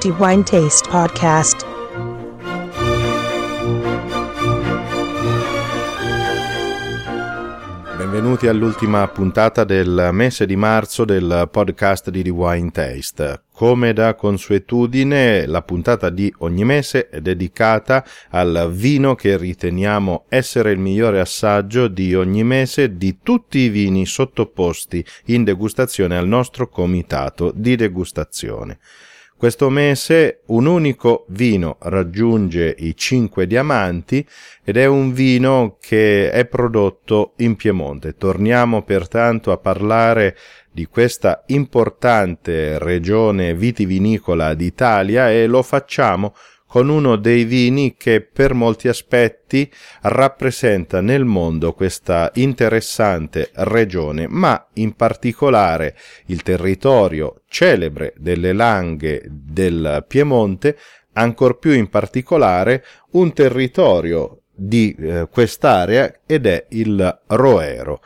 The Wine Taste Podcast. Benvenuti all'ultima puntata del mese di marzo del podcast di The Wine Taste. Come da consuetudine, la puntata di ogni mese è dedicata al vino che riteniamo essere il migliore assaggio di ogni mese di tutti i vini sottoposti in degustazione al nostro comitato di degustazione. Questo mese un unico vino raggiunge i 5 diamanti ed è un vino che è prodotto in Piemonte. Torniamo pertanto a parlare di questa importante regione vitivinicola d'Italia e lo facciamo con uno dei vini che per molti aspetti rappresenta nel mondo questa interessante regione, ma in particolare il territorio celebre delle Langhe del Piemonte, ancor più in particolare un territorio di eh, quest'area ed è il Roero.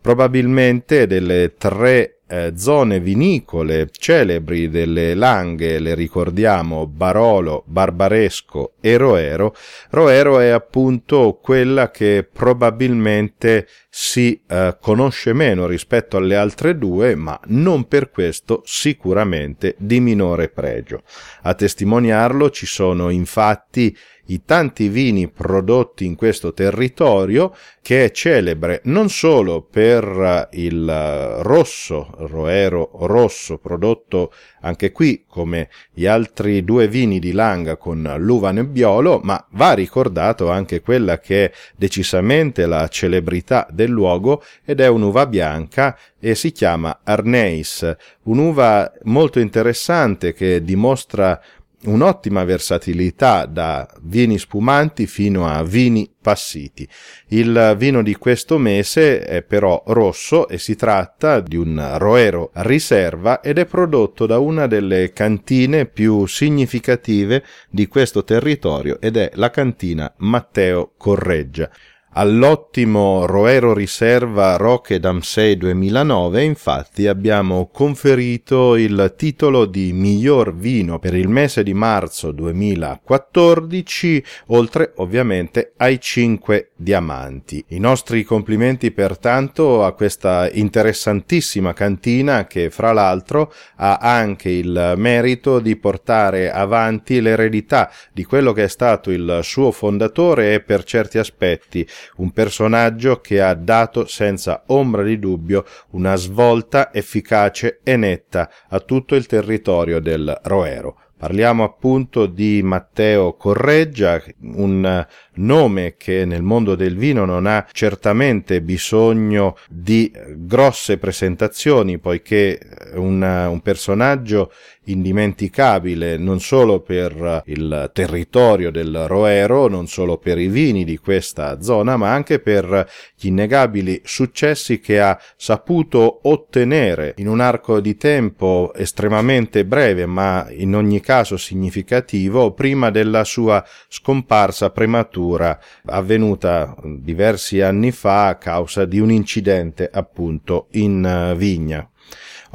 Probabilmente delle tre eh, zone vinicole celebri delle Langhe, le ricordiamo Barolo, Barbaresco e Roero, Roero è appunto quella che probabilmente si eh, conosce meno rispetto alle altre due, ma non per questo sicuramente di minore pregio. A testimoniarlo ci sono infatti i tanti vini prodotti in questo territorio che è celebre non solo per il rosso, roero rosso prodotto anche qui come gli altri due vini di Langa con l'uva nebbiolo, ma va ricordato anche quella che è decisamente la celebrità del luogo ed è un'uva bianca e si chiama Arneis, un'uva molto interessante che dimostra un'ottima versatilità da vini spumanti fino a vini passiti. Il vino di questo mese è però rosso e si tratta di un Roero riserva ed è prodotto da una delle cantine più significative di questo territorio ed è la cantina Matteo Correggia. All'ottimo Roero Riserva Roche Damsey 2009 infatti abbiamo conferito il titolo di miglior vino per il mese di marzo 2014 oltre ovviamente ai 5 diamanti. I nostri complimenti pertanto a questa interessantissima cantina che fra l'altro ha anche il merito di portare avanti l'eredità di quello che è stato il suo fondatore e per certi aspetti un personaggio che ha dato senza ombra di dubbio una svolta efficace e netta a tutto il territorio del Roero. Parliamo appunto di Matteo Correggia, un nome che nel mondo del vino non ha certamente bisogno di grosse presentazioni, poiché un, un personaggio indimenticabile non solo per il territorio del Roero, non solo per i vini di questa zona, ma anche per gli innegabili successi che ha saputo ottenere in un arco di tempo estremamente breve, ma in ogni caso significativo, prima della sua scomparsa prematura avvenuta diversi anni fa a causa di un incidente appunto in vigna.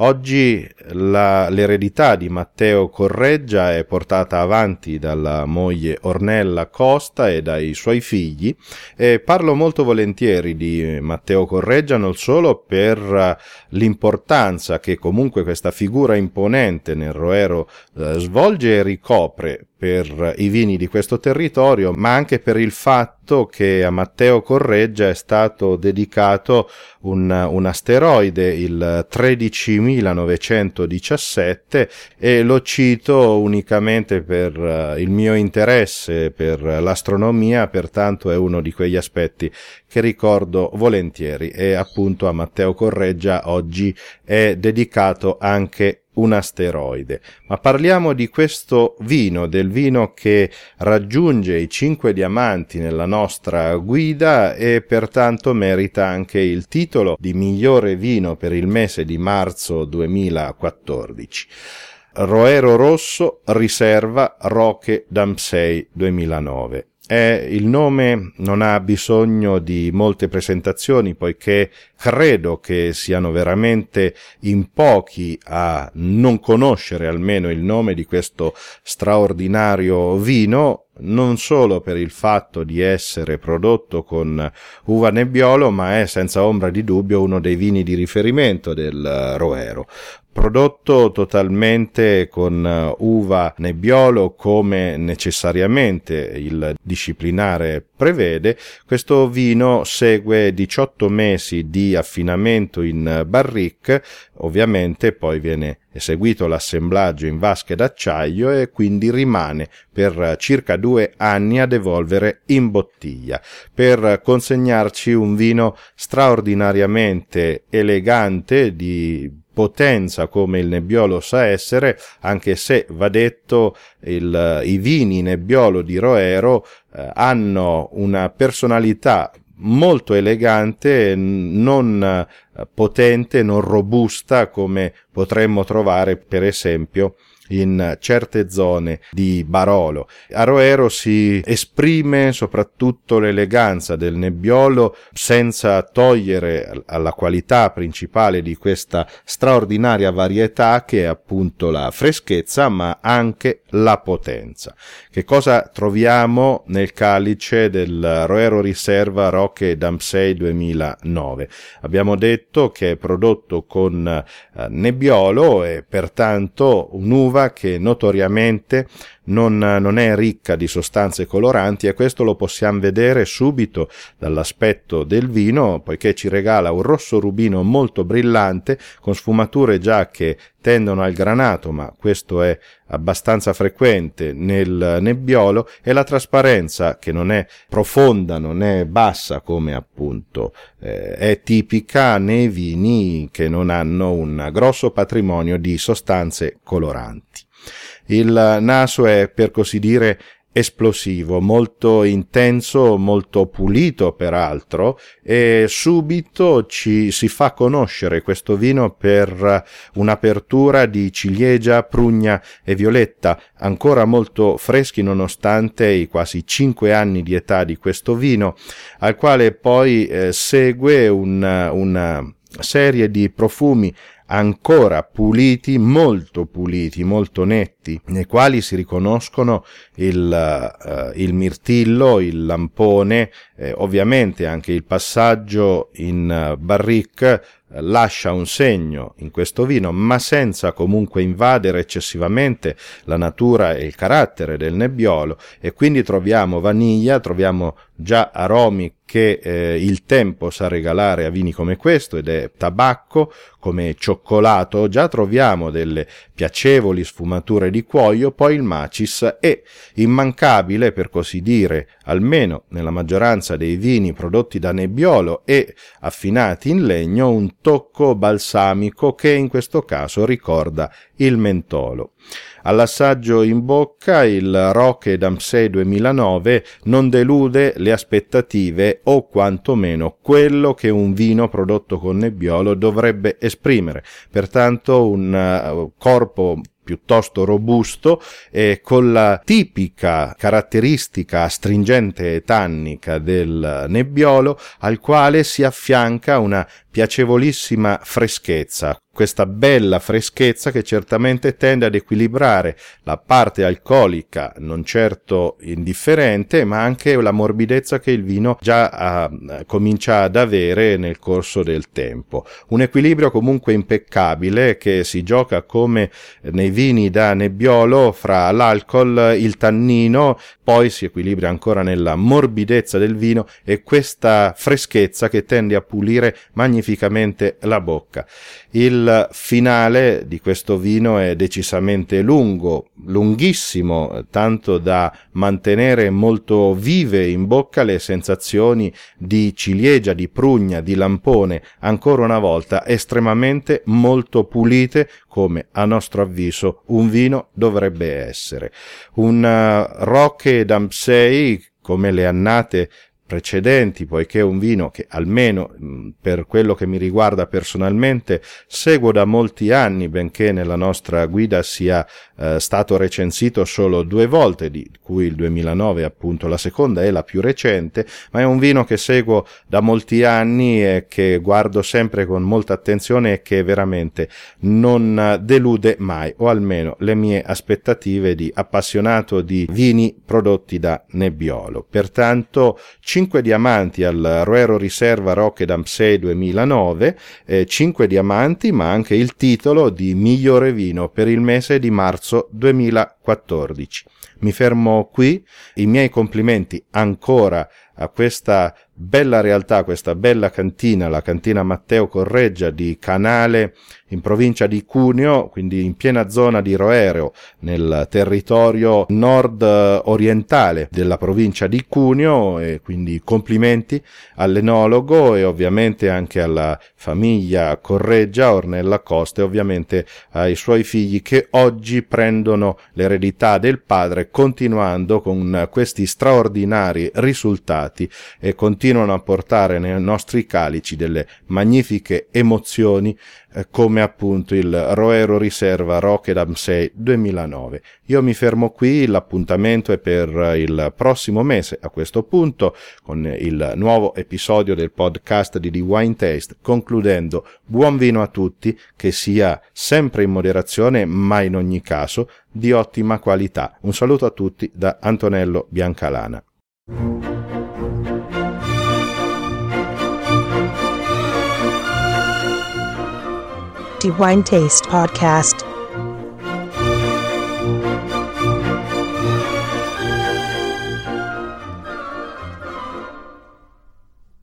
Oggi la, l'eredità di Matteo Correggia è portata avanti dalla moglie Ornella Costa e dai suoi figli. E parlo molto volentieri di Matteo Correggia non solo per l'importanza che comunque questa figura imponente nel Roero eh, svolge e ricopre per i vini di questo territorio, ma anche per il fatto che a Matteo Correggia è stato dedicato un, un asteroide, il 13917, e lo cito unicamente per uh, il mio interesse per l'astronomia, pertanto è uno di quegli aspetti che ricordo volentieri. E appunto a Matteo Correggia oggi è dedicato anche un asteroide. Ma parliamo di questo vino, del vino che raggiunge i cinque diamanti nella nostra guida e pertanto merita anche il titolo di migliore vino per il mese di marzo 2014. Roero Rosso Riserva Roche Damsey 2009. È, il nome non ha bisogno di molte presentazioni poiché credo che siano veramente in pochi a non conoscere almeno il nome di questo straordinario vino non solo per il fatto di essere prodotto con uva nebbiolo, ma è senza ombra di dubbio uno dei vini di riferimento del Roero. Prodotto totalmente con uh, uva nebbiolo come necessariamente il disciplinare prevede, questo vino segue 18 mesi di affinamento in barrique, ovviamente poi viene eseguito l'assemblaggio in vasche d'acciaio e quindi rimane per circa due anni ad evolvere in bottiglia per consegnarci un vino straordinariamente elegante di potenza come il Nebbiolo sa essere, anche se va detto il, i vini Nebbiolo di Roero eh, hanno una personalità molto elegante, non eh, potente, non robusta come potremmo trovare per esempio in certe zone di Barolo. A Roero si esprime soprattutto l'eleganza del nebbiolo senza togliere alla qualità principale di questa straordinaria varietà che è appunto la freschezza ma anche la potenza. Che cosa troviamo nel calice del Roero Riserva Rocche Damsey 2009? Abbiamo detto che è prodotto con eh, nebbiolo e pertanto un'uva uva che notoriamente non, non, è ricca di sostanze coloranti e questo lo possiamo vedere subito dall'aspetto del vino poiché ci regala un rosso rubino molto brillante con sfumature già che tendono al granato ma questo è abbastanza frequente nel nebbiolo e la trasparenza che non è profonda non è bassa come appunto eh, è tipica nei vini che non hanno un grosso patrimonio di sostanze coloranti il naso è, per così dire, esplosivo, molto intenso, molto pulito peraltro e subito ci si fa conoscere questo vino per un'apertura di ciliegia, prugna e violetta, ancora molto freschi nonostante i quasi cinque anni di età di questo vino, al quale poi eh, segue una, una serie di profumi ancora puliti, molto puliti, molto netti, nei quali si riconoscono il, uh, il mirtillo, il lampone, eh, ovviamente anche il passaggio in uh, barrique lascia un segno in questo vino, ma senza comunque invadere eccessivamente la natura e il carattere del nebbiolo. E quindi troviamo vaniglia, troviamo già aromi che eh, il tempo sa regalare a vini come questo ed è tabacco come cioccolato, già troviamo delle piacevoli sfumature di cuoio, poi il macis è immancabile per così dire, almeno nella maggioranza dei vini prodotti da nebbiolo e affinati in legno, un tocco balsamico che in questo caso ricorda il mentolo. All'assaggio in bocca il Roque Damsey 2009 non delude le aspettative o quantomeno quello che un vino prodotto con nebbiolo dovrebbe esprimere. Pertanto un uh, corpo piuttosto robusto e con la tipica caratteristica astringente e tannica del nebbiolo al quale si affianca una piacevolissima freschezza, questa bella freschezza che certamente tende ad equilibrare la parte alcolica non certo indifferente, ma anche la morbidezza che il vino già ha, comincia ad avere nel corso del tempo. Un equilibrio comunque impeccabile che si gioca come nei vini da nebbiolo fra l'alcol, il tannino, poi si equilibra ancora nella morbidezza del vino e questa freschezza che tende a pulire magnificamente la bocca. Il finale di questo vino è decisamente lungo, lunghissimo, tanto da mantenere molto vive in bocca le sensazioni di ciliegia, di prugna, di lampone, ancora una volta estremamente molto pulite come a nostro avviso un vino dovrebbe essere. Un uh, Roque d'Ampsey come le annate precedenti, poiché è un vino che almeno per quello che mi riguarda personalmente seguo da molti anni, benché nella nostra guida sia eh, stato recensito solo due volte, di cui il 2009 appunto la seconda è la più recente, ma è un vino che seguo da molti anni e che guardo sempre con molta attenzione e che veramente non delude mai, o almeno le mie aspettative di appassionato di vini prodotti da Nebbiolo. Pertanto 5 diamanti al Roero Riserva Rockedam 6 2009, eh, 5 diamanti ma anche il titolo di migliore vino per il mese di marzo 2014. Mi fermo qui, i miei complimenti ancora a questa bella realtà, questa bella cantina, la cantina Matteo Correggia di Canale in provincia di Cuneo, quindi in piena zona di Roereo, nel territorio nord-orientale della provincia di Cuneo e quindi complimenti all'enologo e ovviamente anche alla famiglia Correggia, Ornella Costa e ovviamente ai suoi figli che oggi prendono l'eredità del padre continuando con questi straordinari risultati e continuano a portare nei nostri calici delle magnifiche emozioni eh, come appunto il Roero Riserva Rocketdam 6 2009. Io mi fermo qui, l'appuntamento è per il prossimo mese a questo punto con il nuovo episodio del podcast di The Wine Taste, concludendo buon vino a tutti, che sia sempre in moderazione ma in ogni caso di ottima qualità. Un saluto a tutti da Antonello Biancalana. The Wine Taste Podcast.